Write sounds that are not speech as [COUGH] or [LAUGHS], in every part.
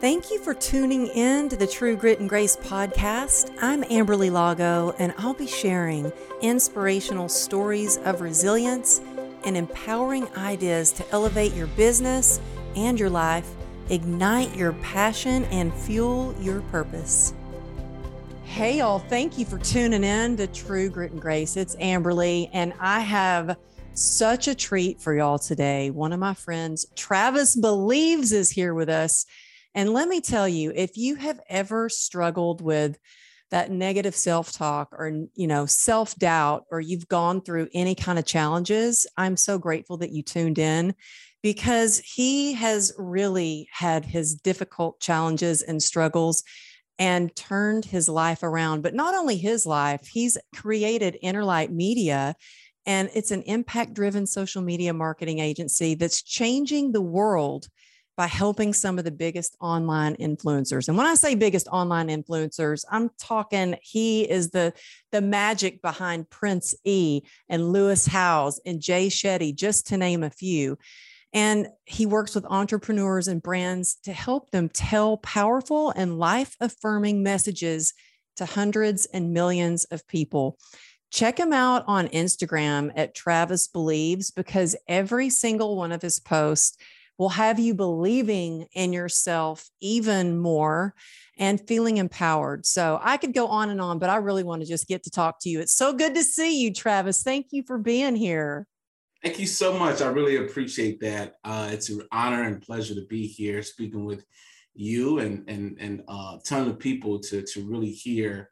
Thank you for tuning in to the True Grit and Grace podcast. I'm Amberly Lago, and I'll be sharing inspirational stories of resilience and empowering ideas to elevate your business and your life, ignite your passion, and fuel your purpose. Hey, y'all, thank you for tuning in to True Grit and Grace. It's Amberly, and I have such a treat for y'all today. One of my friends, Travis Believes, is here with us. And let me tell you, if you have ever struggled with that negative self-talk or you know self-doubt or you've gone through any kind of challenges, I'm so grateful that you tuned in because he has really had his difficult challenges and struggles and turned his life around. But not only his life, he's created Innerlight Media and it's an impact driven social media marketing agency that's changing the world by helping some of the biggest online influencers. And when I say biggest online influencers, I'm talking he is the the magic behind Prince E and Lewis Howes and Jay Shetty, just to name a few. And he works with entrepreneurs and brands to help them tell powerful and life affirming messages to hundreds and millions of people. Check him out on Instagram at Travis Believes because every single one of his posts will have you believing in yourself even more and feeling empowered. So I could go on and on, but I really want to just get to talk to you. It's so good to see you, Travis. Thank you for being here. Thank you so much. I really appreciate that. Uh, it's an honor and pleasure to be here speaking with you and and and uh, a ton of people to to really hear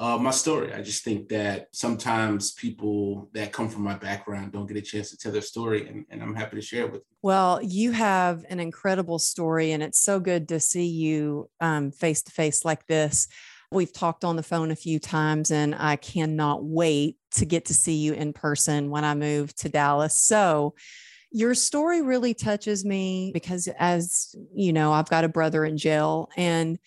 uh, my story. I just think that sometimes people that come from my background don't get a chance to tell their story, and, and I'm happy to share it with you. Well, you have an incredible story, and it's so good to see you face to face like this. We've talked on the phone a few times, and I cannot wait to get to see you in person when I move to Dallas. So, your story really touches me because, as you know, I've got a brother in jail, and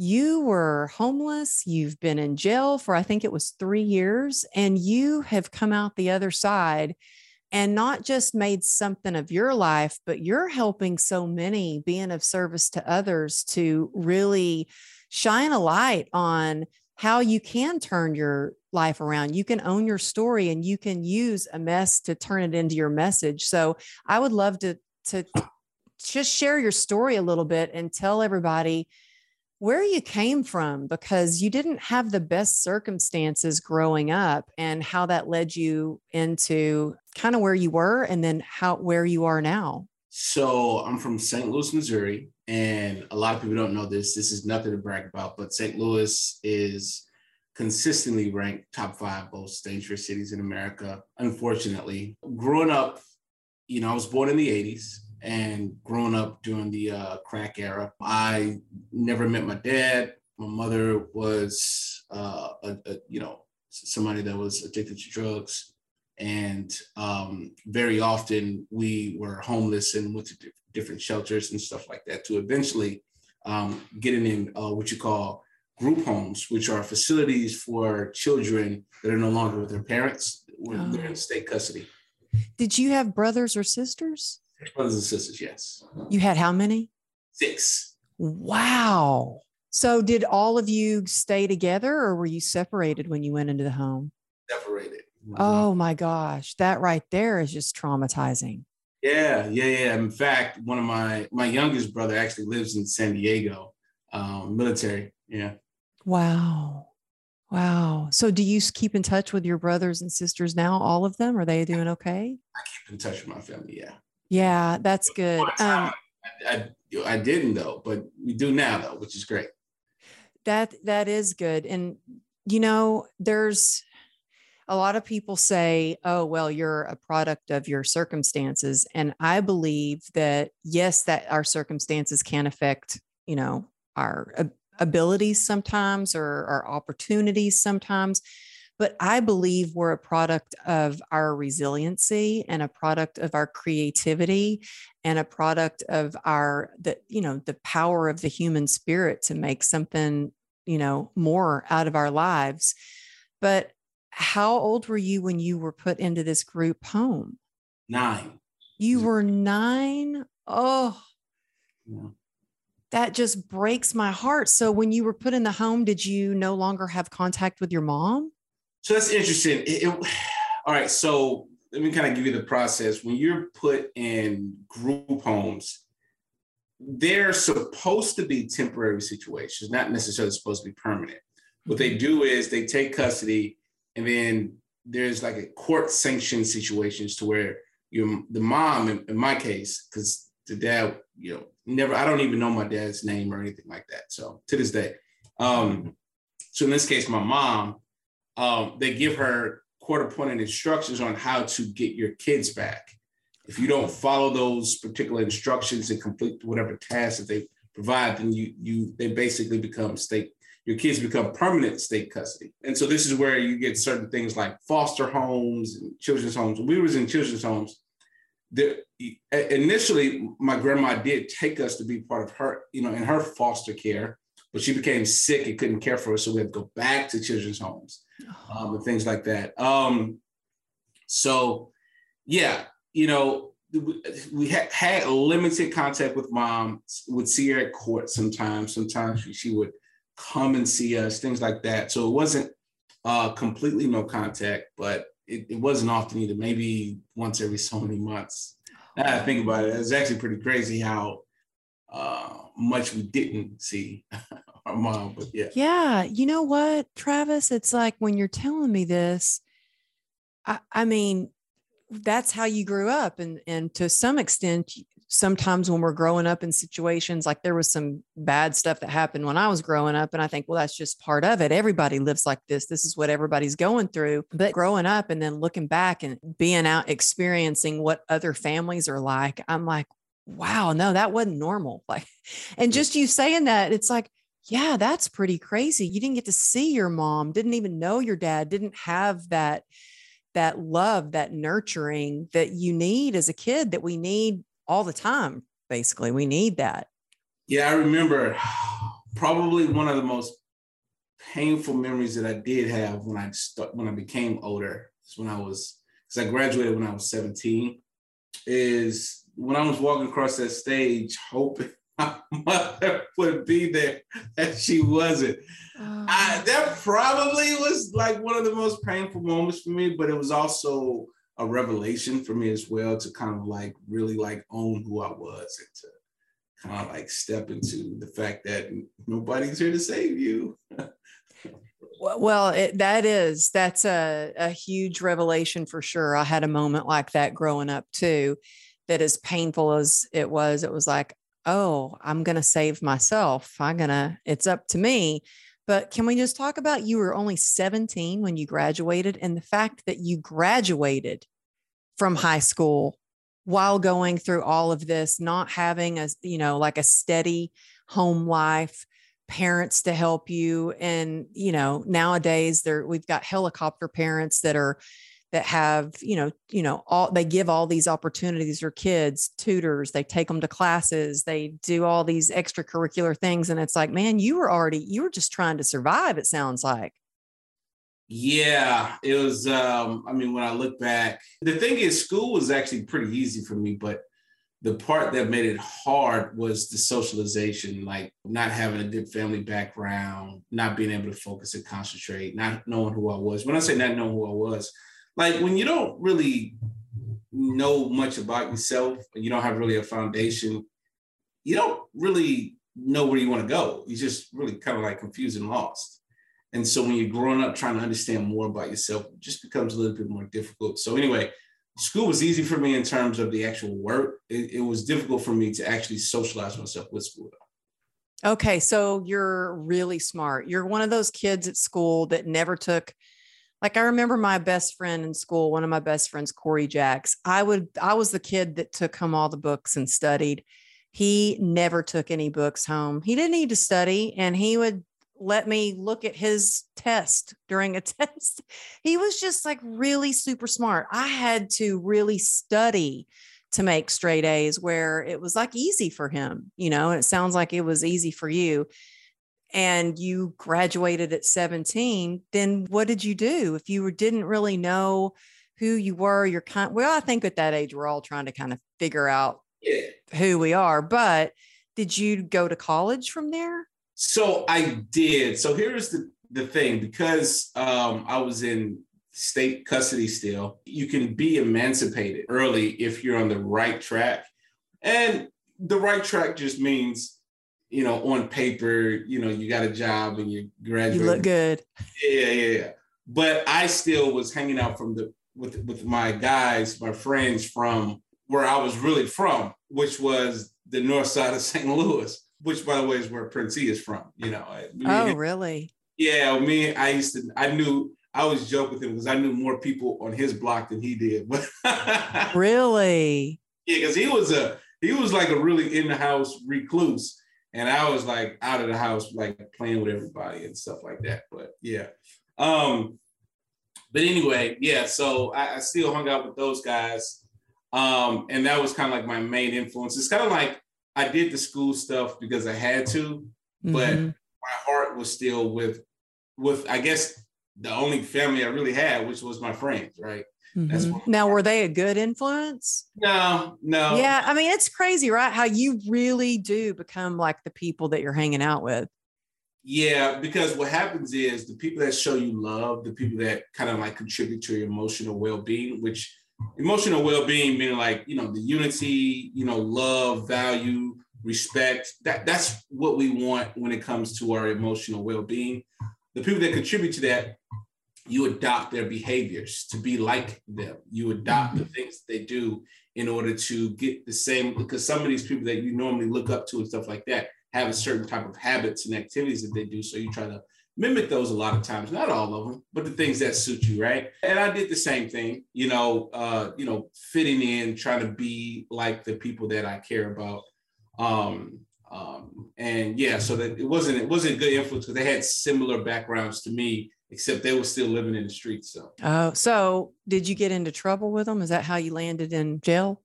you were homeless. You've been in jail for, I think it was three years, and you have come out the other side and not just made something of your life, but you're helping so many being of service to others to really shine a light on how you can turn your life around. You can own your story and you can use a mess to turn it into your message. So I would love to, to just share your story a little bit and tell everybody where you came from because you didn't have the best circumstances growing up and how that led you into kind of where you were and then how where you are now. So I'm from St. Louis, Missouri, and a lot of people don't know this. This is nothing to brag about, but St. Louis is consistently ranked top five most dangerous cities in America. Unfortunately, growing up, you know, I was born in the 80s and growing up during the uh, crack era. I never met my dad. My mother was, uh, a, a, you know, somebody that was addicted to drugs. And um, very often we were homeless and went to different shelters and stuff like that to eventually um, getting in uh, what you call group homes, which are facilities for children that are no longer with their parents when oh. they're in state custody. Did you have brothers or sisters? Brothers and sisters, yes. You had how many? Six. Wow. So did all of you stay together or were you separated when you went into the home? Separated. Oh my gosh. That right there is just traumatizing. Yeah, yeah, yeah. In fact, one of my my youngest brother actually lives in San Diego, um, military. Yeah. Wow. Wow. So do you keep in touch with your brothers and sisters now? All of them? Are they doing okay? I keep in touch with my family. Yeah. Yeah, that's good. Um, I, I, I didn't though, but we do now though, which is great. That that is good. And you know, there's a lot of people say, oh, well, you're a product of your circumstances. And I believe that, yes, that our circumstances can affect, you know, our abilities sometimes or our opportunities sometimes but I believe we're a product of our resiliency and a product of our creativity and a product of our the you know the power of the human spirit to make something you know more out of our lives. But how old were you when you were put into this group home? Nine. You were nine. Oh. Yeah. that just breaks my heart. So when you were put in the home, did you no longer have contact with your mom? So that's interesting. It, it, [SIGHS] all right. So let me kind of give you the process. When you're put in group homes, they're supposed to be temporary situations, not necessarily supposed to be permanent. What they do is they take custody and then there's like a court sanctioned situations to where you the mom in, in my case, because the dad, you know, never I don't even know my dad's name or anything like that. So to this day. Um, so in this case, my mom, um, they give her court appointed instructions on how to get your kids back. If you don't follow those particular instructions and complete whatever task that they provide, then you you they basically become state your kids become permanent state custody. And so this is where you get certain things like foster homes and children's homes. We was in children's homes, there, initially my grandma did take us to be part of her, you know, in her foster care, but she became sick and couldn't care for us. So we had to go back to children's homes um, and things like that. Um, so yeah, you know, we had, had limited contact with mom, would see her at court sometimes. Sometimes she, she would come and see us, things like that. So it wasn't uh, completely no contact, but it, it, wasn't often either, maybe once every so many months. Now I think about it, it's actually pretty crazy how uh, much we didn't see [LAUGHS] mom, but yeah. Yeah. You know what, Travis? It's like when you're telling me this, I, I mean, that's how you grew up and and to some extent sometimes when we're growing up in situations like there was some bad stuff that happened when I was growing up. And I think, well, that's just part of it. Everybody lives like this. This is what everybody's going through. But growing up and then looking back and being out experiencing what other families are like, I'm like, wow, no, that wasn't normal. [LAUGHS] Like, and just you saying that, it's like, yeah, that's pretty crazy. You didn't get to see your mom, didn't even know your dad, didn't have that that love, that nurturing that you need as a kid that we need all the time. Basically, we need that. Yeah, I remember [SIGHS] probably one of the most painful memories that I did have when I when I became older is when I was because I graduated when I was 17 is when I was walking across that stage hoping [LAUGHS] my mother would be there and she wasn't. Oh. I, that probably was like one of the most painful moments for me, but it was also a revelation for me as well to kind of like really like own who I was and to kind of like step into the fact that nobody's here to save you. [LAUGHS] well, it, that is that's a, a huge revelation for sure. I had a moment like that growing up too. That as painful as it was, it was like, oh, I'm going to save myself. I'm going to, it's up to me. But can we just talk about you were only 17 when you graduated and the fact that you graduated from high school while going through all of this, not having a, you know, like a steady home life, parents to help you. And, you know, nowadays there we've got helicopter parents that are that have you know you know all they give all these opportunities for kids tutors they take them to classes they do all these extracurricular things and it's like man you were already you were just trying to survive it sounds like. Yeah it was um i mean when i look back the thing is school was actually pretty easy for me but the part that made it hard was the socialization like not having a good family background not being able to focus and concentrate not knowing who i was. When i say not knowing who i was like when you don't really know much about yourself and you don't have really a foundation, you don't really know where you want to go. You're just really kind of like confused and lost. And so when you're growing up trying to understand more about yourself, it just becomes a little bit more difficult. So anyway, school was easy for me in terms of the actual work. It, it was difficult for me to actually socialize myself with school. Okay, so you're really smart. You're one of those kids at school that never took like I remember my best friend in school, one of my best friends, Corey Jacks. I would, I was the kid that took home all the books and studied. He never took any books home. He didn't need to study, and he would let me look at his test during a [LAUGHS] test. He was just like really super smart. I had to really study to make straight A's where it was like easy for him, you know, and it sounds like it was easy for you and you graduated at 17, then what did you do? If you didn't really know who you were, you're kind well, I think at that age we're all trying to kind of figure out yeah. who we are, but did you go to college from there? So I did. So here's the the thing because um, I was in state custody still, you can be emancipated early if you're on the right track. And the right track just means, you know, on paper, you know, you got a job and you graduate. You look good. Yeah, yeah, yeah. But I still was hanging out from the with with my guys, my friends from where I was really from, which was the north side of [LAUGHS] St. Louis, which by the way is where Prince E is from. You know. Oh, really? Yeah, me. I used to. I knew. I always joke with him because I knew more people on his block than he did. [LAUGHS] Really? Yeah, because he was a he was like a really in the house recluse, and I was like out of the house, like playing with everybody and stuff like that. But yeah. Um, but anyway, yeah. So I, I still hung out with those guys, um, and that was kind of like my main influence. It's kind of like I did the school stuff because I had to, but mm-hmm. my heart was still with with I guess the only family I really had, which was my friends, right? Mm-hmm. now, were they a good influence? No, no. Yeah, I mean, it's crazy, right? How you really do become like the people that you're hanging out with. Yeah, because what happens is the people that show you love, the people that kind of like contribute to your emotional well-being, which emotional well-being meaning like you know the unity, you know, love, value, respect. That that's what we want when it comes to our emotional well-being the people that contribute to that, you adopt their behaviors to be like them. You adopt the things they do in order to get the same, because some of these people that you normally look up to and stuff like that have a certain type of habits and activities that they do. So you try to mimic those a lot of times, not all of them, but the things that suit you, right? And I did the same thing, you know, uh, you know, fitting in, trying to be like the people that I care about. Um, um, and yeah, so that it wasn't it wasn't good influence because they had similar backgrounds to me, except they were still living in the streets. So oh, so did you get into trouble with them? Is that how you landed in jail?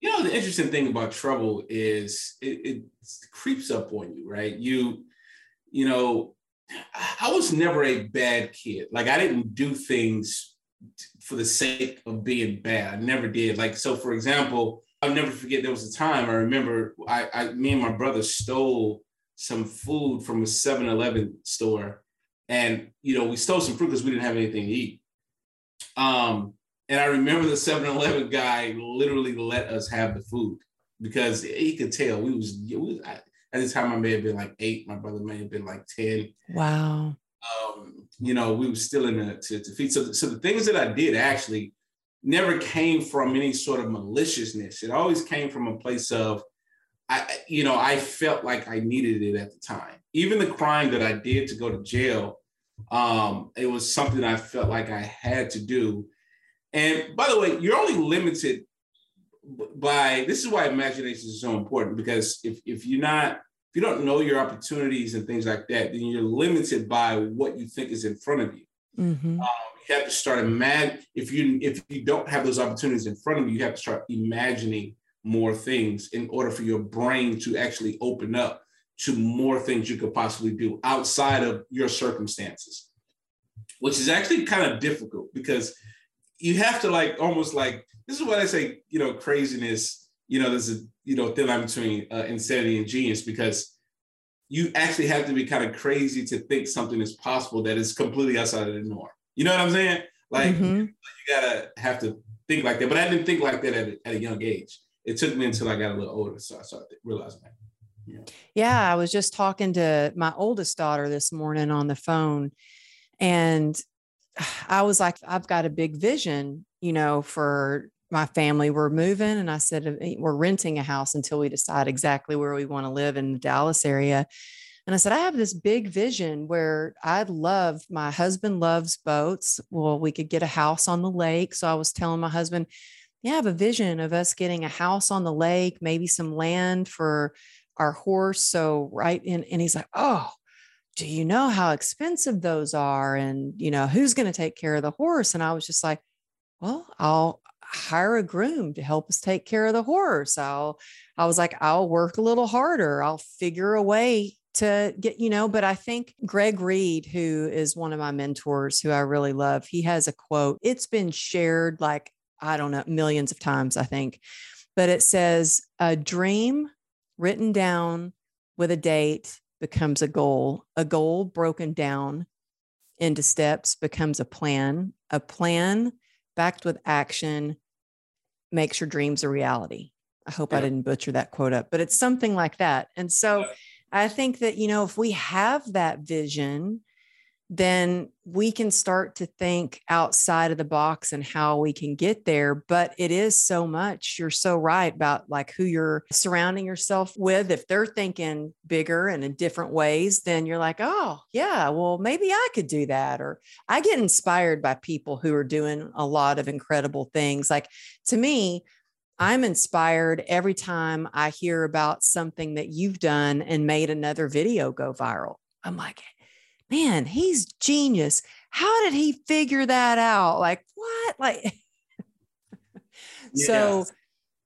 You know, the interesting thing about trouble is it, it creeps up on you, right? You, you know, I was never a bad kid. Like I didn't do things for the sake of being bad. I never did. Like so, for example I'll never forget there was a time I remember I, I me and my brother stole some food from a 7-Eleven store. And you know, we stole some fruit because we didn't have anything to eat. Um, and I remember the 7-Eleven guy literally let us have the food because he could tell we was, we was at the time I may have been like eight, my brother may have been like 10. Wow. Um, you know, we were still in the to, to feed. So, so the things that I did actually never came from any sort of maliciousness. It always came from a place of, I, you know, I felt like I needed it at the time. Even the crime that I did to go to jail, um, it was something I felt like I had to do. And by the way, you're only limited by this is why imagination is so important because if if you're not if you don't know your opportunities and things like that, then you're limited by what you think is in front of you. Mm-hmm. Um, you have to start imagine if you if you don't have those opportunities in front of you, you have to start imagining more things in order for your brain to actually open up to more things you could possibly do outside of your circumstances, which is actually kind of difficult because you have to like almost like this is what I say, you know, craziness. You know, there's a you know thin line between uh, insanity and genius because you actually have to be kind of crazy to think something is possible that is completely outside of the norm. You know what I'm saying? Like mm-hmm. you gotta have to think like that. But I didn't think like that at a, at a young age. It took me until I got a little older, so I started realizing that. Yeah. yeah, I was just talking to my oldest daughter this morning on the phone, and [SIGHS] I was like, I've got a big vision, you know, for my family. We're moving, and I said uh, eh, we're renting a house until we decide exactly where we want to live in the Dallas area. And I said, I have this big vision where I'd love, my husband loves boats. Well, we could get a house on the lake. So I was telling my husband, yeah, I have a vision of us getting a house on the lake, maybe some land for our horse. So, right. And, and he's like, oh, do you know how expensive those are? And, you know, who's going to take care of the horse? And I was just like, well, I'll hire a groom to help us take care of the horse. I'll, I was like, I'll work a little harder. I'll figure a way to get, you know, but I think Greg Reid, who is one of my mentors who I really love, he has a quote. It's been shared like, I don't know, millions of times, I think, but it says, a dream written down with a date becomes a goal, a goal broken down into steps becomes a plan, a plan backed with action makes your dreams a reality. I hope yeah. I didn't butcher that quote up, but it's something like that. And so I think that, you know, if we have that vision, then we can start to think outside of the box and how we can get there. But it is so much. You're so right about like who you're surrounding yourself with. If they're thinking bigger and in different ways, then you're like, oh, yeah, well, maybe I could do that. Or I get inspired by people who are doing a lot of incredible things. Like to me, I'm inspired every time I hear about something that you've done and made another video go viral. I'm like, man, he's genius. How did he figure that out? Like, what? Like, yeah. [LAUGHS] so,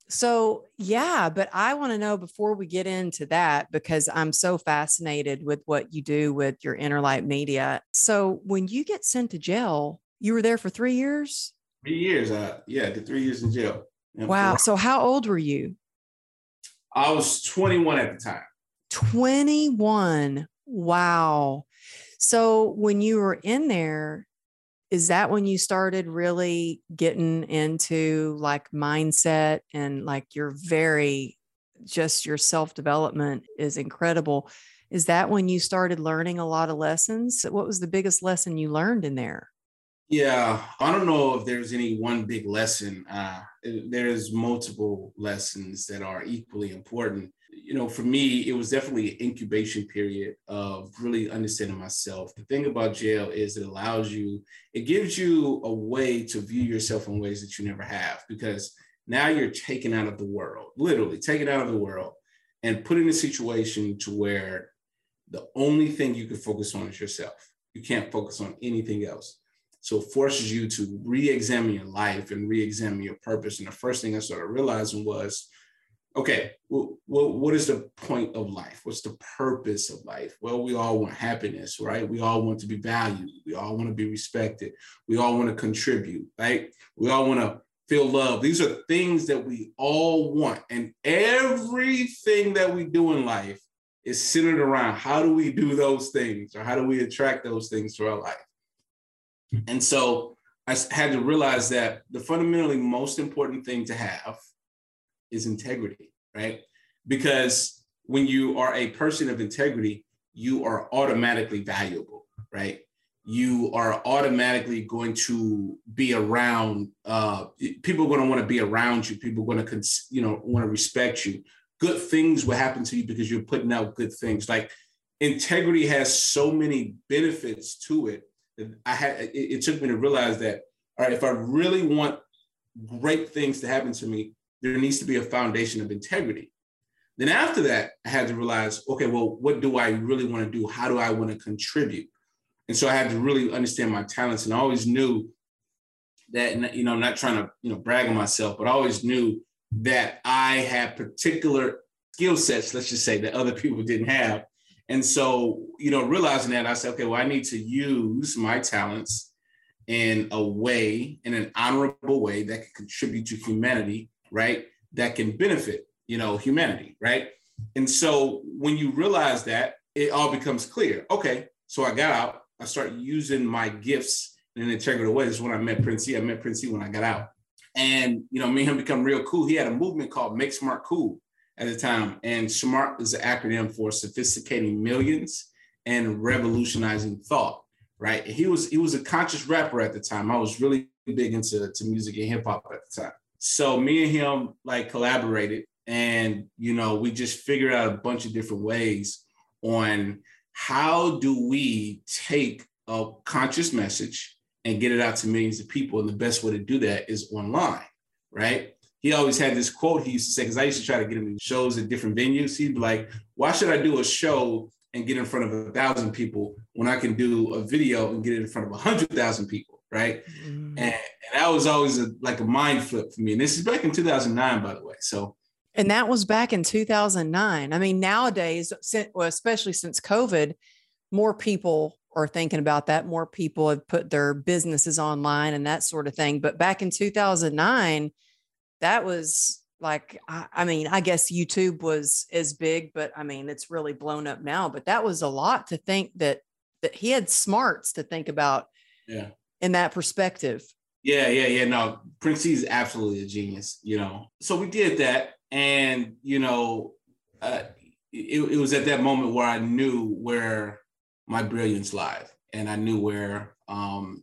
so yeah, but I want to know before we get into that because I'm so fascinated with what you do with your Innerlight Media. So, when you get sent to jail, you were there for three years. Three years, uh, yeah, the three years in jail. Wow. So, how old were you? I was 21 at the time. 21. Wow. So when you were in there, is that when you started really getting into like mindset and like you're very just your self development is incredible? Is that when you started learning a lot of lessons? What was the biggest lesson you learned in there? Yeah, I don't know if there's any one big lesson. Uh, there's multiple lessons that are equally important you know, for me, it was definitely an incubation period of really understanding myself. The thing about jail is it allows you, it gives you a way to view yourself in ways that you never have because now you're taken out of the world, literally taken out of the world and put in a situation to where the only thing you can focus on is yourself. You can't focus on anything else. So it forces you to re-examine your life and re-examine your purpose. And the first thing I started realizing was, okay, well, what is the point of life? What's the purpose of life? Well, we all want happiness, right? We all want to be valued. We all want to be respected. We all want to contribute, right? We all want to feel love. These are things that we all want. And everything that we do in life is centered around how do we do those things or how do we attract those things to our life? And so I had to realize that the fundamentally most important thing to have is integrity, right? Because when you are a person of integrity, you are automatically valuable, right? You are automatically going to be around. Uh, people are going to want to be around you. People are going to, cons- you know, want to respect you. Good things will happen to you because you're putting out good things. Like integrity has so many benefits to it. I had it, it took me to realize that. All right, if I really want great things to happen to me, there needs to be a foundation of integrity. Then after that, I had to realize, okay, well, what do I really want to do? How do I want to contribute? And so I had to really understand my talents. And I always knew that, you know, I'm not trying to, you know, brag on myself, but I always knew that I had particular skill sets, let's just say, that other people didn't have. And so, you know, realizing that, I said, okay, well, I need to use my talents in a way, in an honorable way that can contribute to humanity right? That can benefit, you know, humanity, right? And so when you realize that, it all becomes clear. Okay, so I got out, I start using my gifts in an integral way. This is when I met Prince I met Prince when I got out. And you know, me and him become real cool. He had a movement called Make Smart Cool at the time. And SMART is an acronym for sophisticating millions and revolutionizing thought. Right. He was he was a conscious rapper at the time. I was really big into to music and hip hop at the time. So me and him like collaborated and you know we just figured out a bunch of different ways on how do we take a conscious message and get it out to millions of people and the best way to do that is online right he always had this quote he used to say because i used to try to get him in shows at different venues he'd be like why should i do a show and get in front of a thousand people when i can do a video and get it in front of a hundred thousand people right? Mm-hmm. And, that was always a, like a mind flip for me. And this is back in 2009, by the way. So, and that was back in 2009. I mean, nowadays, especially since COVID, more people are thinking about that. More people have put their businesses online and that sort of thing. But back in 2009, that was like I, I, mean i guess youtube was as big but i mean it's really blown up now but that was a lot to think that that he had smarts to think about yeah in that perspective yeah yeah yeah no prince is absolutely a genius you know so we did that and you know uh, it, it was at that moment where i knew where my brilliance lied and i knew where um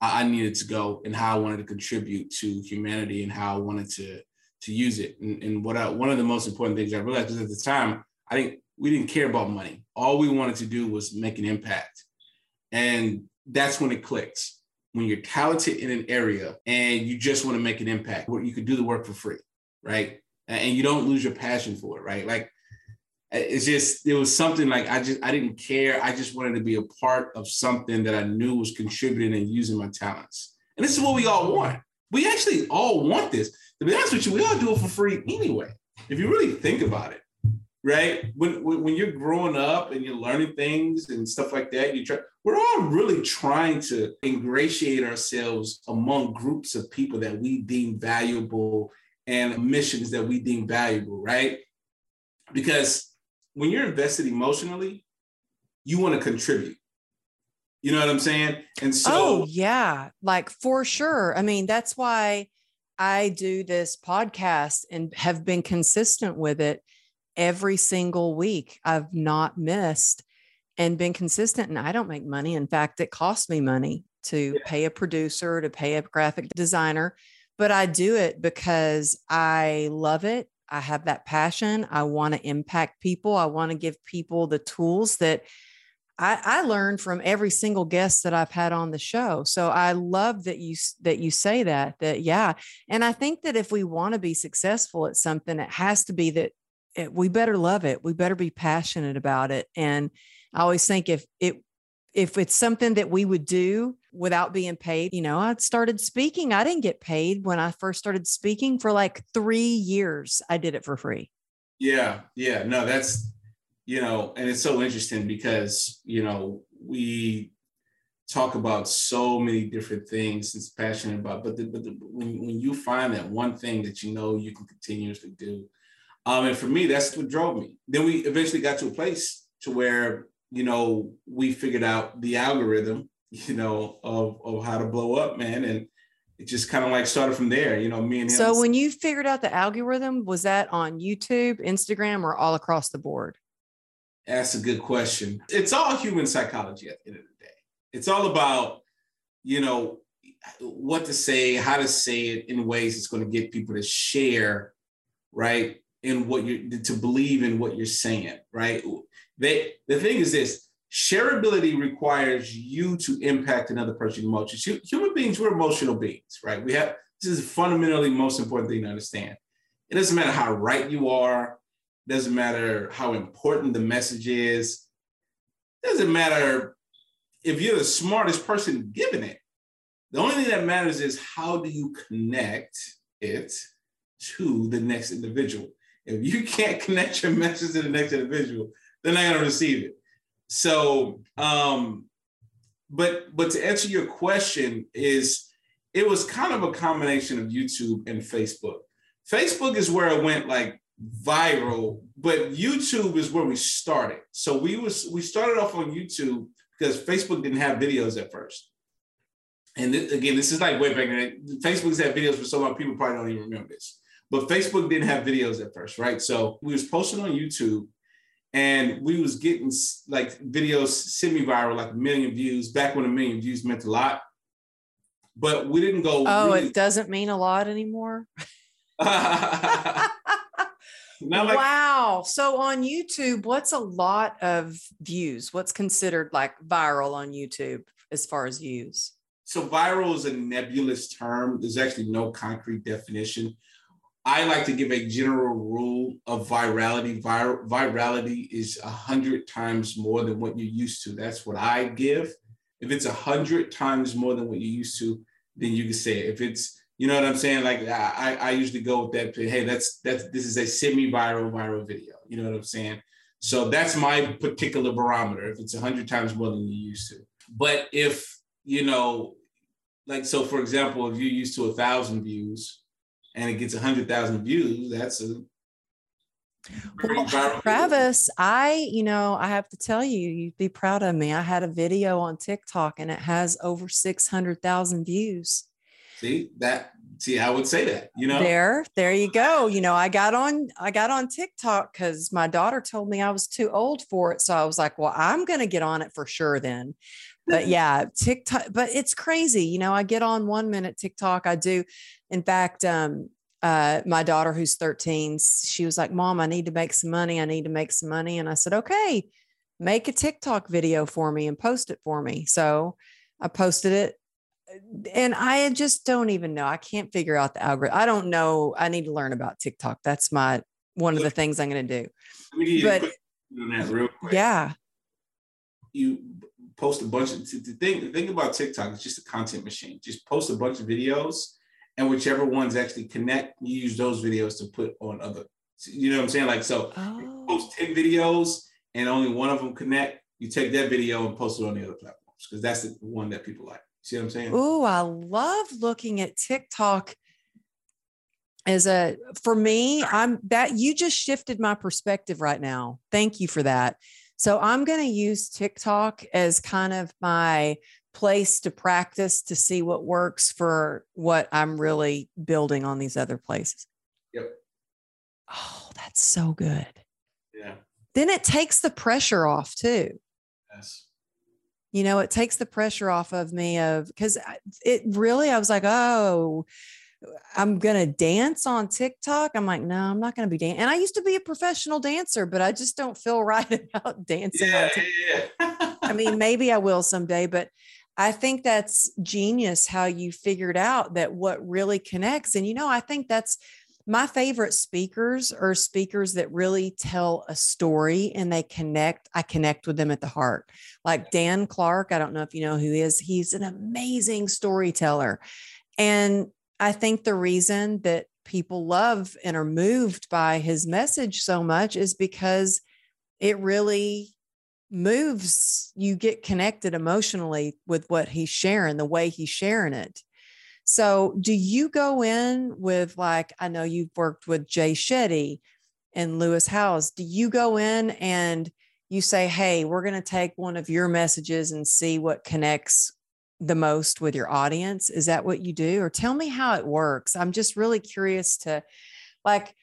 I needed to go and how I wanted to contribute to humanity and how I wanted to to use it. And, and what I, one of the most important things I realized was at the time, I didn't, we didn't care about money. All we wanted to do was make an impact. And that's when it clicks. When you're talented in an area and you just want to make an impact, where you could do the work for free, right? And you don't lose your passion for it, right? Like it's just it was something like I just I didn't care. I just wanted to be a part of something that I knew was contributing and using my talents. And this is what we all want. We actually all want this to be honest with you, we all do it for free anyway. If you really think about it, right? When, when, you're growing up and you're learning things and stuff like that, you try. We're all really trying to ingratiate ourselves among groups of people that we deem valuable and missions that we deem valuable, right? Because when you're invested emotionally, you want to contribute. You know what I'm saying? And so, oh yeah, like for sure. I mean, that's why I do this podcast and have been consistent with it every single week. I've not missed and been consistent. And I don't make money. In fact, it costs me money to yeah. pay a producer, to pay a graphic designer, but I do it because I love it. I have that passion. I want to impact people. I want to give people the tools that I, I learned from every single guest that I've had on the show. So I love that you that you say that that yeah. And I think that if we want to be successful at something, it has to be that it, we better love it. We better be passionate about it. And I always think if it if it's something that we would do without being paid, you know, I started speaking. I didn't get paid when I first started speaking for like three years. I did it for free. Yeah, yeah. No, that's you know, and it's so interesting because, you know, we talk about so many different things it's passionate about, but, the, but the, when, when you find that one thing that you know you can continuously do, um, and for me, that's what drove me. Then we eventually got to a place to where, you know, we figured out the algorithm, [LAUGHS] you know, of, of how to blow up, man. And it just kind of like started from there, you know, me and him. So when you figured out the algorithm, was that on YouTube, Instagram, or all across the board? That's a good question. It's all human psychology at the end of the day. It's all about, you know, what to say, how to say it in ways that's going to get people to share, right? In what you're to believe in what you're saying, right? They the thing is this shareability requires you to impact another person's emotions. Human beings, we're emotional beings, right? We have this is fundamentally most important thing to understand. It doesn't matter how right you are, doesn't matter how important the message is. Doesn't matter if you're the smartest person giving it. The only thing that matters is how do you connect it to the next individual. If you [LAUGHS] can't connect your message to the next individual, they're not going to receive it. So, um, but but to answer your question is it was kind of a combination of YouTube and Facebook. Facebook is where it went like viral, but YouTube is where we started. So we was we started off on YouTube because Facebook didn't have videos at first. And again, this is like way back. Facebook's had videos for so long, people probably don't even remember this. But Facebook didn't have videos at first, right? So we was posting on YouTube and we was getting like videos semi-viral, like a million views, back when a million views meant a lot. But we didn't go. Oh, really- it doesn't mean a lot anymore. [LAUGHS] [LAUGHS] like- wow. So on YouTube, what's a lot of views? What's considered like viral on YouTube as far as views? So viral is a nebulous term. There's actually no concrete definition. I like to give a general rule of virality. Vir- virality is a hundred times more than what you're used to. That's what I give. If it's a hundred times more than what you're used to, then you can say it. If it's you know what I'm saying? Like I, I usually go with that. Hey, that's that's this is a semi-viral viral video. You know what I'm saying? So that's my particular barometer. If it's a hundred times more than you're used to, but if you know, like so, for example, if you're used to a thousand views, and it gets 100,000 views, that's a well, Travis, I, you know, I have to tell you, you'd be proud of me. I had a video on TikTok and it has over 600,000 views. See that? See, I would say that, you know, there, there you go. You know, I got on, I got on TikTok because my daughter told me I was too old for it. So I was like, well, I'm going to get on it for sure then. But [LAUGHS] yeah, TikTok, but it's crazy. You know, I get on one minute TikTok. I do. In fact, um, uh, my daughter who's 13, she was like, Mom, I need to make some money. I need to make some money. And I said, Okay, make a TikTok video for me and post it for me. So I posted it. And I just don't even know. I can't figure out the algorithm. I don't know. I need to learn about TikTok. That's my one of the things I'm going to do. But yeah, you post a bunch of the thing. The thing about TikTok is just a content machine. Just post a bunch of videos and whichever ones actually connect, you use those videos to put on other. You know what I'm saying? Like so, oh. post ten videos and only one of them connect. You take that video and post it on the other platforms because that's the one that people like. See what I'm saying? Oh, I love looking at TikTok as a for me i'm that you just shifted my perspective right now thank you for that so i'm going to use tiktok as kind of my place to practice to see what works for what I'm really building on these other places. Yep. Oh, that's so good. Yeah. Then it takes the pressure off too. Yes. You know, it takes the pressure off of me of because it really, I was like, oh, I'm gonna dance on TikTok. I'm like, no, I'm not gonna be dancing. And I used to be a professional dancer, but I just don't feel [LAUGHS] right about dancing. Yeah, yeah, yeah. I mean, maybe I will someday, but I think that's genius how you figured out that what really connects. And, you know, I think that's my favorite speakers are speakers that really tell a story and they connect. I connect with them at the heart. Like Dan Clark, I don't know if you know who he is. He's an amazing storyteller. And I think the reason that people love and are moved by his message so much is because it really moves you get connected emotionally with what he's sharing the way he's sharing it. So do you go in with like i know you've worked with jay shetty and lewis howes. Do you go in and you say hey we're going to take one of your messages and see what connects the most with your audience is that what you do? Or tell me how it works. I'm just really curious to like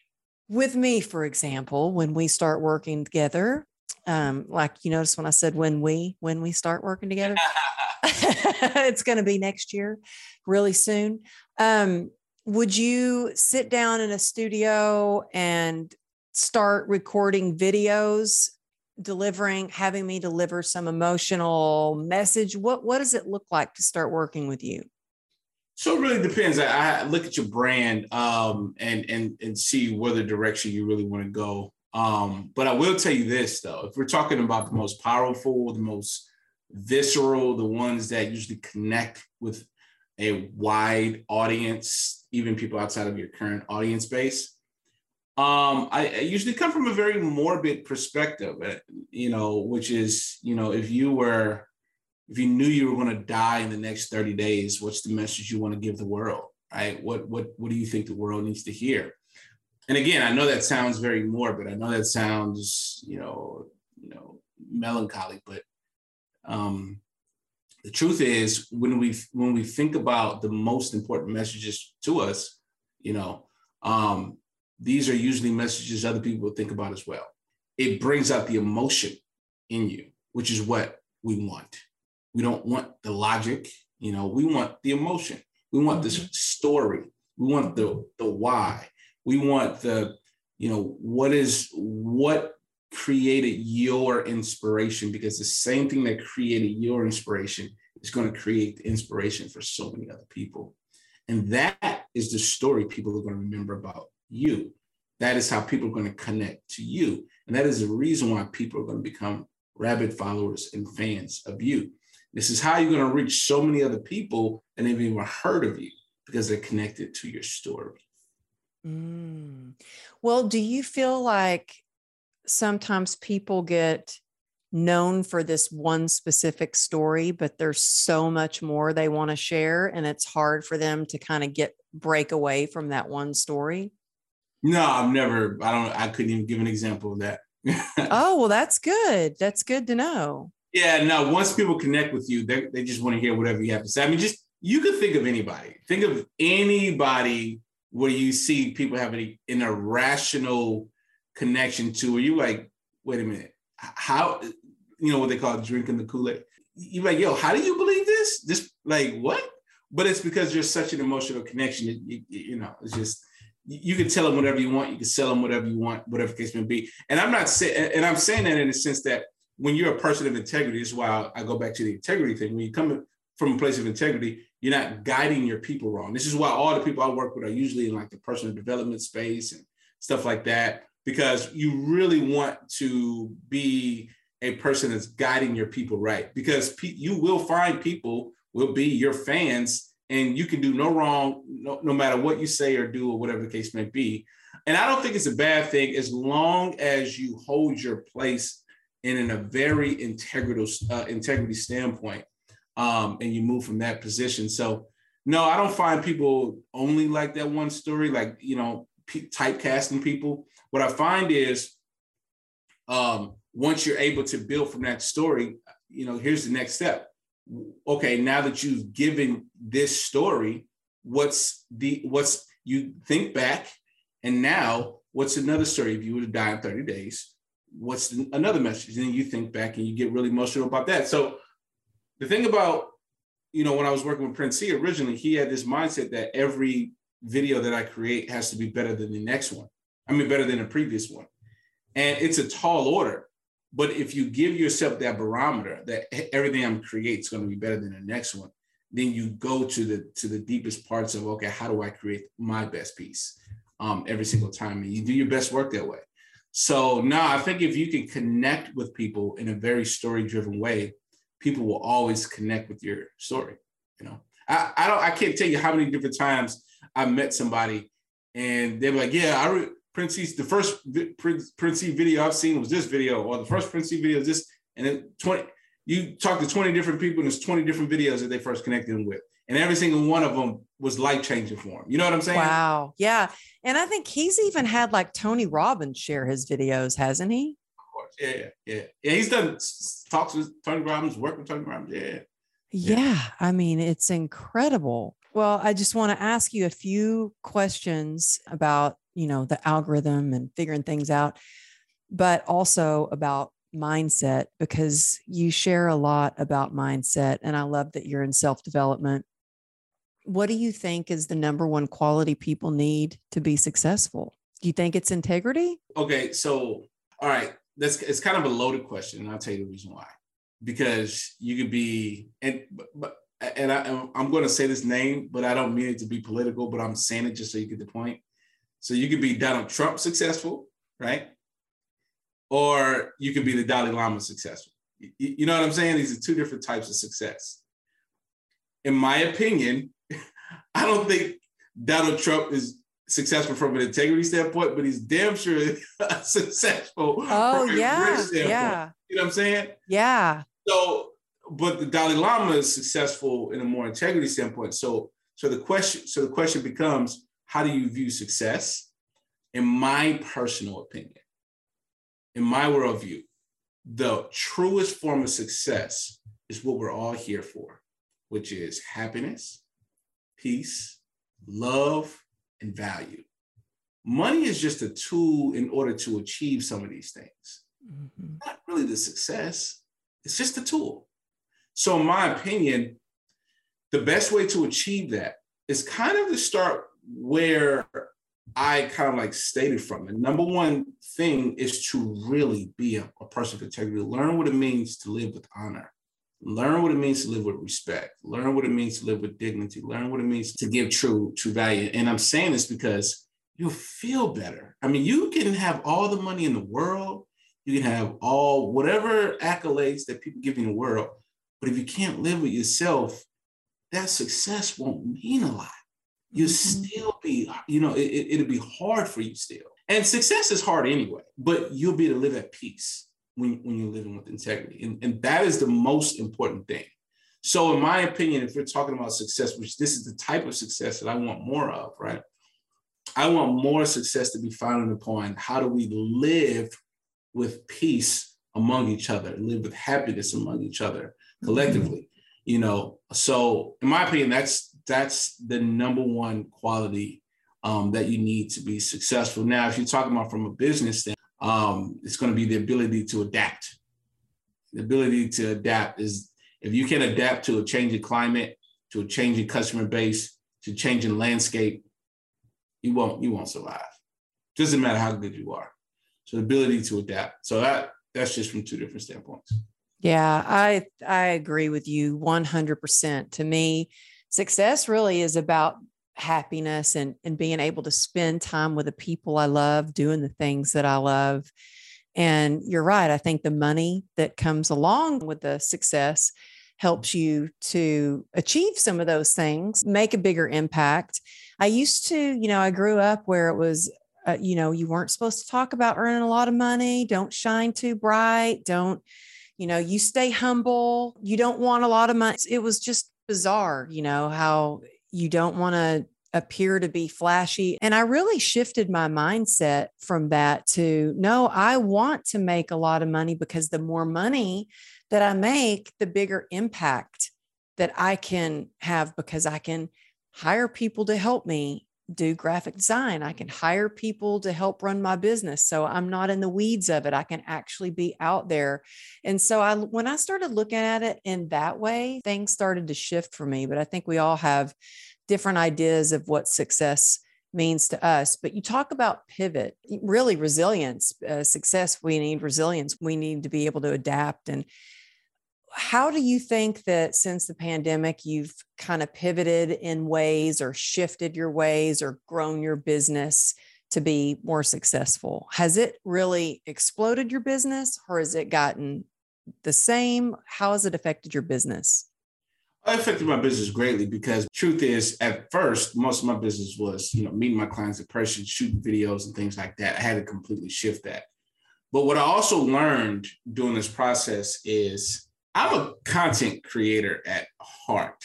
with me for example when we start working together um, like you notice when I said when we when we start working together, [LAUGHS] [LAUGHS] it's going to be next year, really soon. Um, would you sit down in a studio and start recording videos, delivering, having me deliver some emotional message? What what does it look like to start working with you? So it really depends. I, I look at your brand um, and and and see whether direction you really want to go. Um, but I will tell you this though, if we're talking about the most powerful, the most visceral, the ones that usually connect with a wide audience, even people outside of your current audience base, um, I, I, usually come from a very morbid perspective, uh, you know, which is, you know, if you were, if you knew you were going to die in the next 30 days, what's the message you want to give the world, right? What, what, what do you think the world needs to hear? And again, I know that sounds very morbid. I know that sounds, you know, you know, melancholy, but um, the truth is, when we when we think about the most important messages to us, you know, um, these are usually messages other people think about as well. It brings out the emotion in you, which is what we want. We don't want the logic, you know, we want the emotion. We want this mm-hmm. story. We want the the why we want the you know what is what created your inspiration? Because the same thing that created your inspiration is going to create inspiration for so many other people. And that is the story people are going to remember about you. That is how people are going to connect to you. And that is the reason why people are going to become rabid followers and fans of you. This is how you're going to reach so many other people and they've even heard of you because they're connected to your story Mm. Well, do you feel like sometimes people get known for this one specific story, but there's so much more they want to share. And it's hard for them to kind of get break away from that one story? No, I've never, I don't, I couldn't even give an example of that. oh, [LAUGHS] well, that's good. That's good to know. Yeah, no, once people connect with you, they, they just want to hear whatever you have to say. I mean, just you could think of anybody. Think of anybody where you see people having an irrational connection to, where you like, wait a minute, how, you know what they call drinking the Kool-Aid? You're like, yo, how do you believe this? This, like, what? But it's because there's such an emotional connection. you, you know, it's just, you can tell them whatever you want. You can sell them whatever you want, whatever case may be. And I'm not saying, and I'm saying that in the sense that when you're a person of integrity, is why I go back to the integrity thing. When you come from a place of integrity, you're not guiding your people wrong. This is why all the people I work with are usually in like the personal development space and stuff like that, because you really want to be a person that's guiding your people right. Because pe- you will find people will be your fans and you can do no wrong no, no matter what you say or do or whatever the case may be. And I don't think it's a bad thing as long as you hold your place in, in a very integral uh, integrity standpoint um, and you move from that position. So no, I don't find people only like that one story, like, you know, typecasting people. What I find is um, once you're able to build from that story, you know, here's the next step. Okay, now that you've given this story, what's the what's you think back, and now what's another story? If you were to die in 30 days, what's another message? And then you think back and you get really emotional about that. So the thing about, you know, when I was working with Prince Ea originally, he had this mindset that every video that I create has to be better than the next one. I mean, better than the previous one. And it's a tall order. But if you give yourself that barometer that everything I'm creating is going to be better than the next one, then you go to the to the deepest parts of okay, how do I create my best piece um, every single time? And you do your best work that way. So now I think if you can connect with people in a very story driven way, people will always connect with your story. You know, I, I don't I can't tell you how many different times I met somebody and they're like, yeah, I re- Prince Ea, the first Prince, Princey video I've seen was this video, or the first Prince Ea video is this, and then 20, you talk to 20 different people, and there's 20 different videos that they first connected them with. And every single one of them was life changing for him. You know what I'm saying? Wow. Yeah. And I think he's even had like Tony Robbins share his videos, hasn't he? Yeah, yeah, yeah. He's done talks with Tony Robbins, work with Tony Robbins. Yeah. yeah. Yeah. I mean, it's incredible. Well, I just want to ask you a few questions about, you know, the algorithm and figuring things out, but also about mindset because you share a lot about mindset. And I love that you're in self development. What do you think is the number one quality people need to be successful? Do you think it's integrity? Okay. So, all right that's it's kind of a loaded question, and I'll tell you the reason why. Because you could be and but and I, I'm going to say this name, but I don't mean it to be political, but I'm saying it just so you get the point. So you could be Donald Trump successful, right? Or you could be the Dalai Lama successful. You, you know what I'm saying? These are two different types of success. In my opinion, [LAUGHS] I don't think Donald Trump is successful from an integrity standpoint, but he's damn sure [LAUGHS] successful. Oh yeah, yeah. You know what I'm saying? Yeah. So, but the Dalai Lama is successful in a more integrity standpoint. So, so the question, so the question becomes, how do you view success? In my personal opinion, in my worldview, the truest form of success is what we're all here for, which is happiness, peace, love, and value. Money is just a tool in order to achieve some of these things. Mm-hmm. Not really the success, it's just a tool. So, in my opinion, the best way to achieve that is kind of to start where I kind of like stated from. The number one thing is to really be a, a person of integrity, learn what it means to live with honor, learn what it means to live with respect. Learn what it means to live with dignity. Learn what it means to give true true value. And i'm saying this because you'll feel better. I mean you can have all the money in the world. You can have all whatever accolades that people give you in the world. But if you can't live with yourself that success won't mean a lot. You'll mm-hmm. still be you know it, it, it'll be hard for you still. And success is hard anyway but you'll be able to live at peace when, when you're living with integrity. And, and that is the most important thing. So, in my opinion, if we're talking about success, which this is the type of success that I want more of, right? I want more success to be founded upon how do we live with peace among each other, live with happiness among each other collectively. Mm-hmm. You know, so in my opinion, that's that's the number one quality um, that you need to be successful. Now, if you're talking about from a business standpoint, um, it's going to be the ability to adapt. The ability to adapt is if you can adapt to a changing climate, to a changing customer base, to changing landscape, you won't you won't survive. Doesn't matter how good you are. So the ability to adapt. So that that's just from two different standpoints. Yeah, I I agree with you 100%. To me, success really is about happiness and and being able to spend time with the people I love, doing the things that I love. And you're right, I think the money that comes along with the success helps you to achieve some of those things, make a bigger impact. I used to, you know, I grew up where it was uh, you know, you weren't supposed to talk about earning a lot of money, don't shine too bright, don't you know, you stay humble, you don't want a lot of money. It was just bizarre, you know, how you don't want to appear to be flashy. And I really shifted my mindset from that to no, I want to make a lot of money because the more money that I make, the bigger impact that I can have because I can hire people to help me do graphic design. I can hire people to help run my business. So I'm not in the weeds of it. I can actually be out there. And so I when I started looking at it in that way, things started to shift for me, but I think we all have different ideas of what success means to us. But you talk about pivot, really resilience, uh, success. We need resilience. We need to be able to adapt and how do you think that since the pandemic you've kind of pivoted in ways or shifted your ways or grown your business to be more successful? Has it really exploded your business or has it gotten the same? How has it affected your business? It affected my business greatly because truth is at first most of my business was you know meeting my clients in person shooting videos and things like that. I had to completely shift that. But what i also learned during this process is I'm a content creator at heart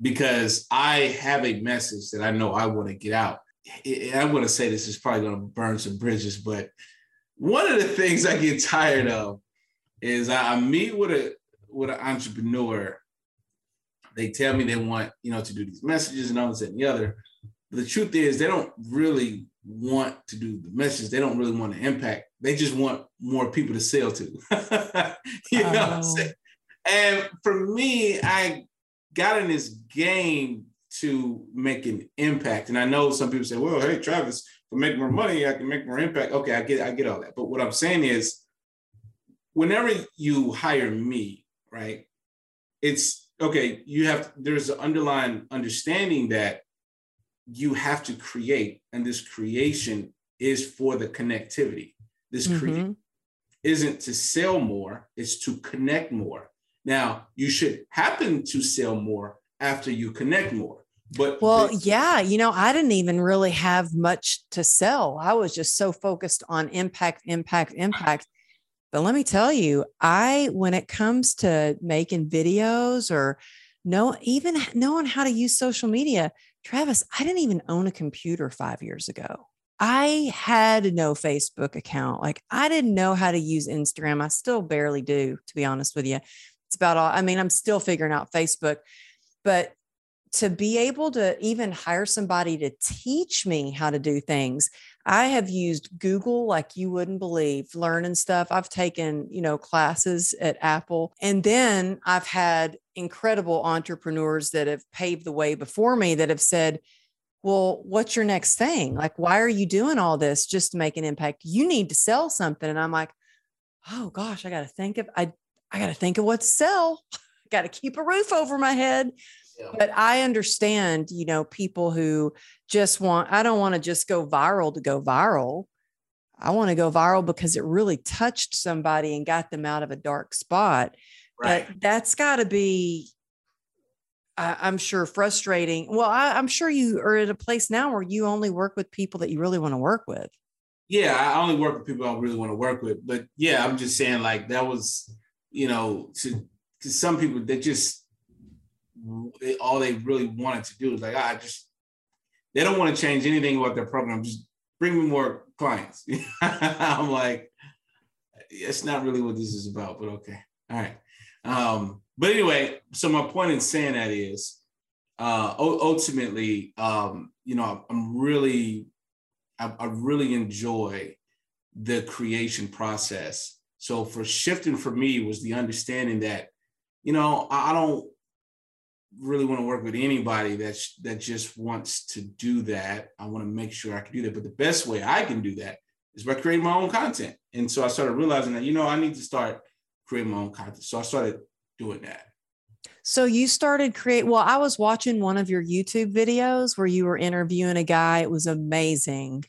because I have a message that I know I want to get out. I'm going to say this is probably going to burn some bridges, but one of the things I get tired of is I meet with a with an entrepreneur. They tell me they want you know to do these messages and all this and the other. But the truth is they don't really want to do the message. They don't really want to impact. They just want more people to sell to. [LAUGHS] you know what I'm oh. saying? And for me, I got in this game to make an impact. And I know some people say, well, hey, Travis, for making more money, I can make more impact. Okay, I get I get all that. But what I'm saying is whenever you hire me, right, it's okay, you have there's an underlying understanding that you have to create, and this creation is for the connectivity. This mm-hmm. create isn't to sell more, it's to connect more. Now, you should happen to sell more after you connect more. But well, the- yeah, you know, I didn't even really have much to sell. I was just so focused on impact, impact, impact. But let me tell you, I, when it comes to making videos or know, even knowing how to use social media, Travis, I didn't even own a computer five years ago. I had no Facebook account. Like I didn't know how to use Instagram. I still barely do, to be honest with you. It's about all, I mean, I'm still figuring out Facebook, but to be able to even hire somebody to teach me how to do things, I have used Google like you wouldn't believe, learning stuff. I've taken, you know, classes at Apple. And then I've had incredible entrepreneurs that have paved the way before me that have said, well, what's your next thing? Like, why are you doing all this just to make an impact? You need to sell something. And I'm like, oh gosh, I got to think of, I I got to think of what to sell. [LAUGHS] got to keep a roof over my head. Yeah. But I understand, you know, people who just want, I don't want to just go viral to go viral. I want to go viral because it really touched somebody and got them out of a dark spot. Right. But that's got to be, I'm sure, frustrating. Well, I, I'm sure you are at a place now where you only work with people that you really want to work with. Yeah, I only work with people I really want to work with. But yeah, I'm just saying like that was, you know, to to some people that just all they really wanted to do is like, I just they don't want to change anything about their program. Just bring me more clients. [LAUGHS] I'm like, it's not really what this is about, but okay. All right. Um, but anyway, so my point in saying that is uh, ultimately, um, you know, I'm really, I, I really enjoy the creation process. So for shifting for me was the understanding that, you know, I don't really want to work with anybody that's that just wants to do that. I want to make sure I can do that. But the best way I can do that is by creating my own content. And so I started realizing that, you know, I need to start creating my own content. So I started doing that. So you started create well, I was watching one of your YouTube videos where you were interviewing a guy. It was amazing.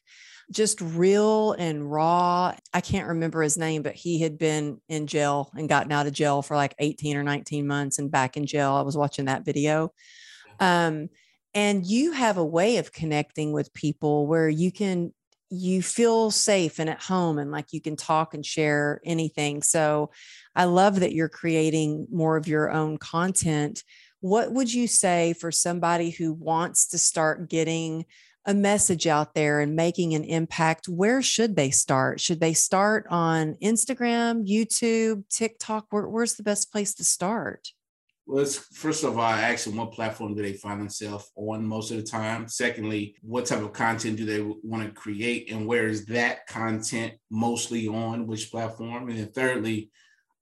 Just real and raw. I can't remember his name, but he had been in jail and gotten out of jail for like 18 or 19 months and back in jail. I was watching that video. Um, and you have a way of connecting with people where you can you feel safe and at home and like you can talk and share anything. So I love that you're creating more of your own content. What would you say for somebody who wants to start getting a message out there and making an impact? Where should they start? Should they start on Instagram, YouTube, TikTok? Where, where's the best place to start? Well, first of all, I ask them what platform do they find themselves on most of the time. Secondly, what type of content do they want to create, and where is that content mostly on which platform? And then thirdly,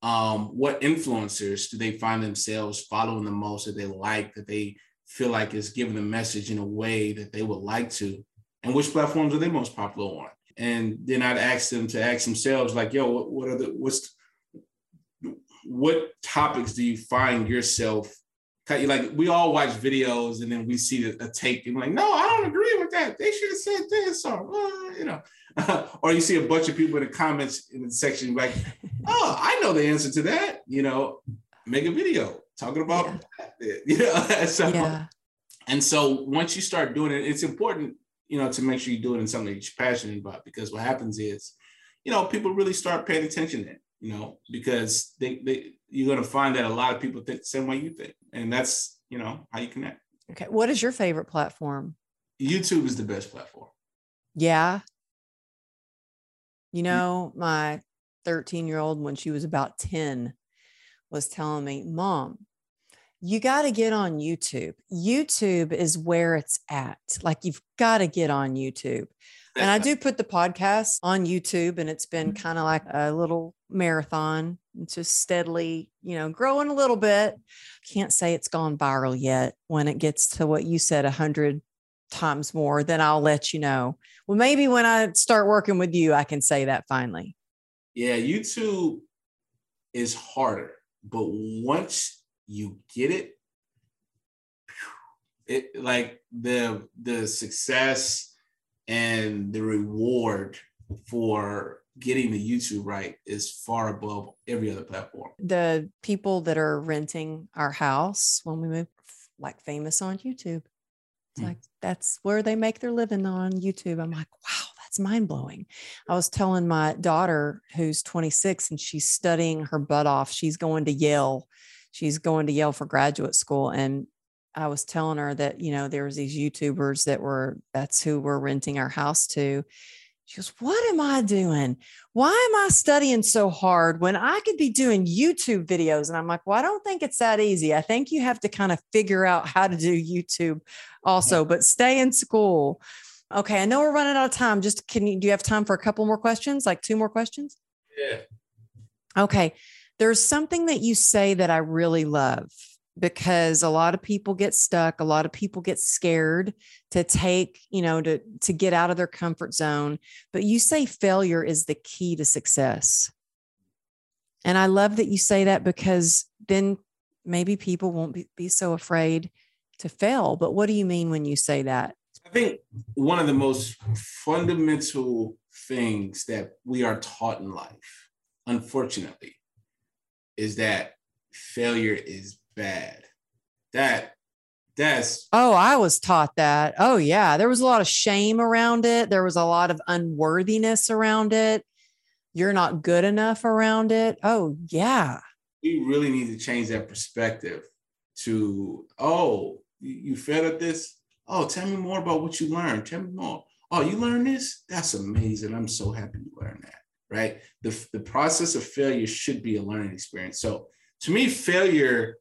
um, what influencers do they find themselves following the most that they like, that they feel like it's giving the message in a way that they would like to, and which platforms are they most popular on? And then I'd ask them to ask themselves, like, yo, what, what are the what's what topics do you find yourself like we all watch videos and then we see a, take and like no i don't agree with that. They should have said this or uh, you know. [LAUGHS] Or you see a bunch of people in the comments in the section like oh i know the answer to that you know. Make a video talking about yeah. [LAUGHS] you know [LAUGHS] so yeah. and so once you start doing it it's important you know to make sure you do it in something that you're passionate about because what happens is you know people really start paying attention then you know, because they, they you're going to find that a lot of people think the same way you think, and that's you know how you connect. Okay, what is your favorite platform? YouTube is the best platform. Yeah. You know, my 13 year old, when she was about 10, was telling me, Mom, you got to get on YouTube. YouTube is where it's at. Like, you've got to get on YouTube. And I do [LAUGHS] put the podcast on YouTube, and it's been mm-hmm. kind of like a little marathon. It's just steadily, you know, growing a little bit. Can't say it's gone viral yet. When it gets to what you said, a hundred times more, then I'll let you know. Well, maybe when I start working with you, I can say that finally. Yeah, YouTube is harder, but once you get it, it like the the success and the reward for getting the YouTube right is far above every other platform. The people that are renting our house when we move, like famous on YouTube. It's hmm. like that's where they make their living on YouTube. I'm like, wow, that's mind blowing. I was telling my daughter who's 26 and she's studying her butt off. She's going to Yale. She's going to Yale for graduate school. And I was telling her that, you know, there was these YouTubers that were, that's who we're renting our house to. She goes, What am I doing? Why am I studying so hard when I could be doing YouTube videos? And I'm like, Well, I don't think it's that easy. I think you have to kind of figure out how to do YouTube also, but stay in school. Okay. I know we're running out of time. Just can you, do you have time for a couple more questions? Like two more questions? Yeah. Okay. There's something that you say that I really love because a lot of people get stuck a lot of people get scared to take you know to to get out of their comfort zone but you say failure is the key to success and i love that you say that because then maybe people won't be, be so afraid to fail but what do you mean when you say that i think one of the most fundamental things that we are taught in life unfortunately is that failure is bad. That That's oh, I was taught that. Oh, yeah. There was a lot of shame around it. There was a lot of unworthiness around it. You're not good enough around it. Oh, yeah. We really need to change that perspective to, oh, you failed at this? Oh, tell me more about what you learned. Tell me more. Oh, you learned this? That's amazing. I'm so happy you learned that. Right. The, the process of failure should be a learning experience. So to me, failure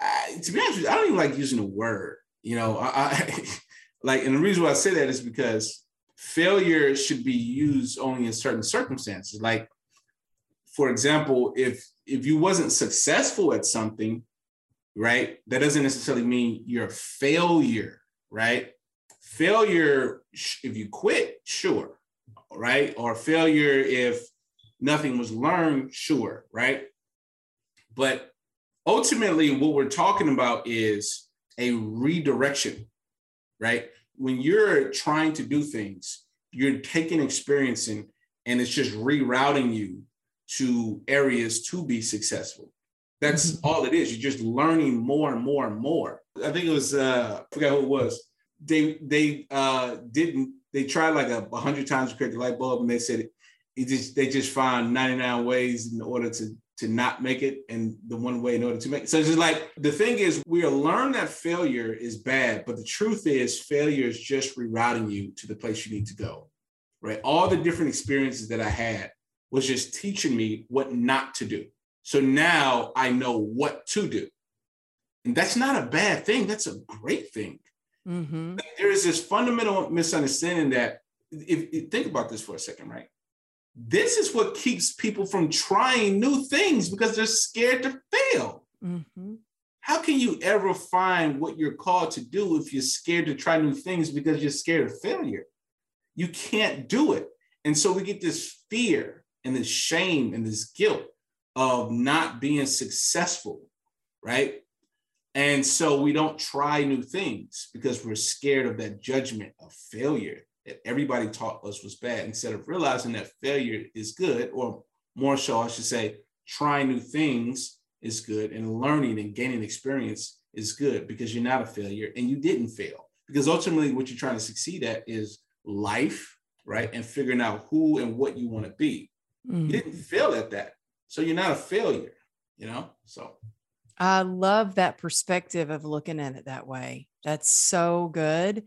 I, to be honest with you, I don't even like using the word. You know, I, I [LAUGHS] like, and the reason why I say that is because failure should be used only in certain circumstances. Like, for example, if if you wasn't successful at something, right, that doesn't necessarily mean you're a failure, right? Failure, if you quit, sure, right? Or failure if nothing was learned, sure, right? But ultimately what we're talking about is a redirection, right? When you're trying to do things, you're taking experience and, and it's just rerouting you to areas to be successful. That's mm-hmm. all it is. You're just learning more and more and more. I think it was uh I forgot who it was. They they uh didn't they tried like a hundred times to create the light bulb and they said it just they just found 99 ways in order to to not make it and the one way in order to make it. So it's just like the thing is we are learn that failure is bad, but the truth is failure is just rerouting you to the place you need to go. Right. All the different experiences that I had was just teaching me what not to do. So now I know what to do. And that's not a bad thing. That's a great thing. Mm-hmm. There is this fundamental misunderstanding that if, if think about this for a second, right? this is what keeps people from trying new things because they're scared to fail. Mm-hmm. How can you ever find what you're called to do if you're scared to try new things because you're scared of failure? You can't do it. And so we get this fear and this shame and this guilt of not being successful, right? And so we don't try new things because we're scared of that judgment of failure that everybody taught us was bad instead of realizing that failure is good, or more so, I should say, trying new things is good and learning and gaining experience is good because you're not a failure and you didn't fail. Because ultimately, what you're trying to succeed at is life, right? And figuring out who and what you want to be. Mm. You didn't fail at that. So you're not a failure, you know? So I love that perspective of looking at it that way. That's so good.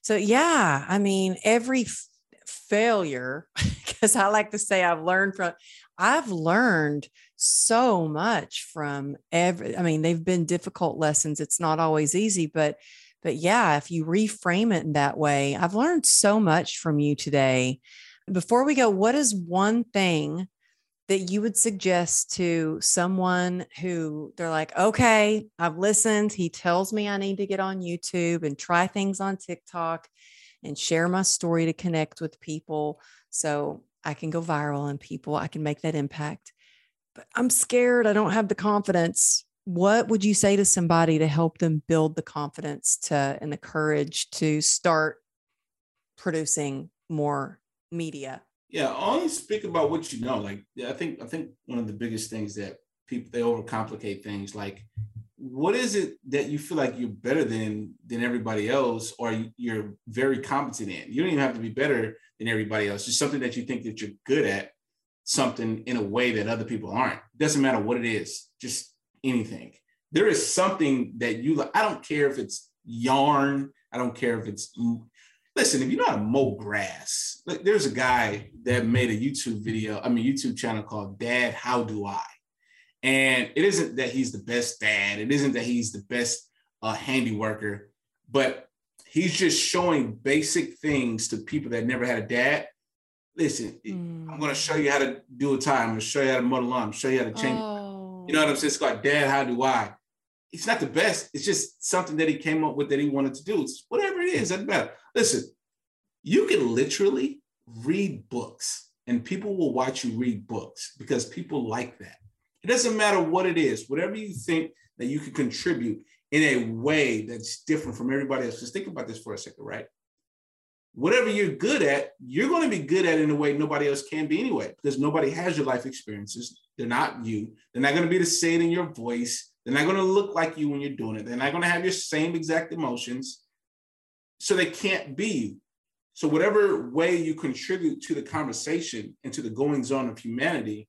So, yeah, I mean, every f- failure, [LAUGHS] because I like to say I've learned from, I've learned so much from every, I mean, they've been difficult lessons. It's not always easy, but, but yeah, if you reframe it in that way, I've learned so much from you today. Before we go, what is one thing that you would suggest to someone who they're like, okay, I've listened. He tells me I need to get on YouTube and try things on TikTok and share my story to connect with people so I can go viral and people, I can make that impact. But I'm scared. I don't have the confidence. What would you say to somebody to help them build the confidence to and the courage to start producing more media? Yeah, only speak about what you know. Like I think I think one of the biggest things that people they overcomplicate things. Like, what is it that you feel like you're better than than everybody else, or you're very competent in? You don't even have to be better than everybody else. Just something that you think that you're good at, something in a way that other people aren't. Doesn't matter what it is, just anything. There is something that you like. I don't care if it's yarn. I don't care if it's listen, if you know how to mow grass, like there's a guy that made a YouTube video, I mean, YouTube channel called Dad, How Do I? And it isn't that he's the best dad, it isn't that he's the best uh, handy worker, but he's just showing basic things to people that never had a dad. Listen, mm. I'm going to show you how to do a time. I'm going to show you how to mow the lawn. I'm show you how to change. Oh. You know what I'm saying? It's called Dad, How Do I? It's not the best. It's just something that he came up with that he wanted to do. It's whatever it is, doesn't matter. Listen, you can literally read books and people will watch you read books because people like that. It doesn't matter what it is, whatever you think that you can contribute in a way that's different from everybody else. Just think about this for a second, right? Whatever you're good at, you're going to be good at in a way nobody else can be anyway, because nobody has your life experiences. They're not you. They're not going to be the same in your voice. They're not going to look like you when you're doing it. They're not going to have your same exact emotions. So they can't be you. So, whatever way you contribute to the conversation and to the goings on of humanity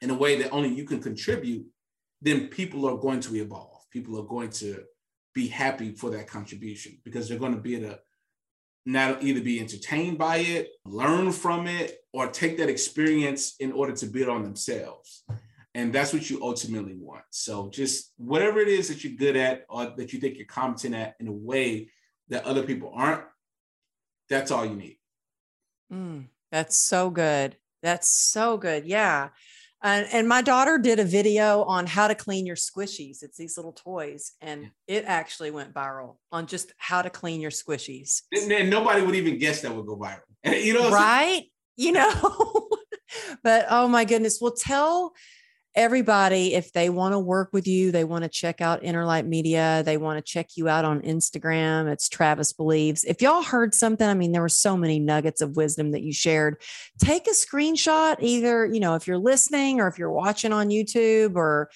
in a way that only you can contribute, then people are going to evolve. People are going to be happy for that contribution because they're going to be able to not either be entertained by it, learn from it, or take that experience in order to build on themselves. And that's what you ultimately want. So just whatever it is that you're good at or that you think you're competent at in a way that other people aren't, that's all you need. Mm, that's so good. That's so good. Yeah. And, and my daughter did a video on how to clean your squishies. It's these little toys, and it actually went viral on just how to clean your squishies. And, and nobody would even guess that would go viral. [LAUGHS] you know, right? You know, [LAUGHS] but oh my goodness. Well, tell everybody if they want to work with you they want to check out Innerlight Media they want to check you out on instagram it's travis believes if y'all heard something i mean there were so many nuggets of wisdom that you shared take a screenshot either you know if you're listening or if you're watching on youtube or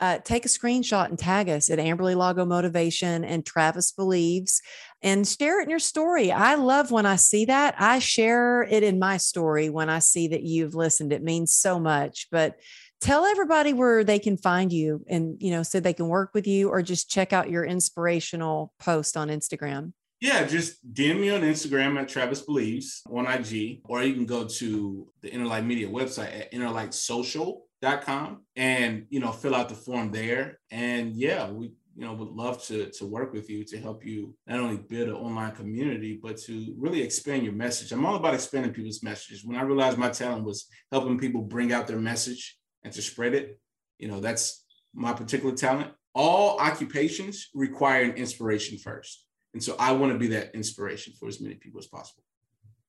uh, take a screenshot and tag us at Amberly Lago Motivation and Travis Believes and share it in your story. I love when I see that. I share it in my story when I see that you've listened. It means so much. But tell everybody where they can find you and you know so they can work with you or just check out your inspirational post on instagram. Yeah just dm me on instagram at travis believes on ig or you can go to the Innerlight Media website at innerlightsocial.com and you know fill out the form there. And yeah we you know would love to to work with you to help you not only build an online community but to really expand your message. I'm all about expanding people's messages. When i realized my talent was helping people bring out their message and to spread it. You know, that's my particular talent. All occupations require an inspiration first. And so I want to be that inspiration for as many people as possible.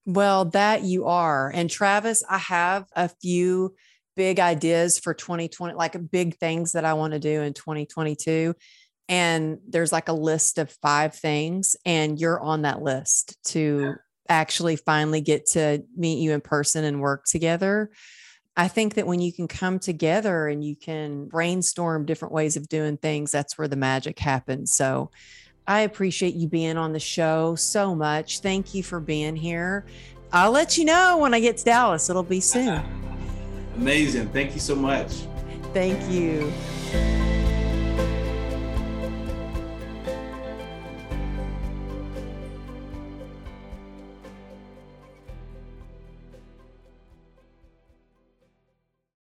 Well, that you are. And Travis, I have a few big ideas for 2020, like big things that I want to do in 2022. And there's like a list of five things, and you're on that list to yeah. actually finally get to meet you in person and work together. I think that when you can come together and you can brainstorm different ways of doing things, that's where the magic happens. So I appreciate you being on the show so much. Thank you for being here. I'll let you know when I get to Dallas. It'll be soon. [LAUGHS] Amazing. Thank you so much. Thank you.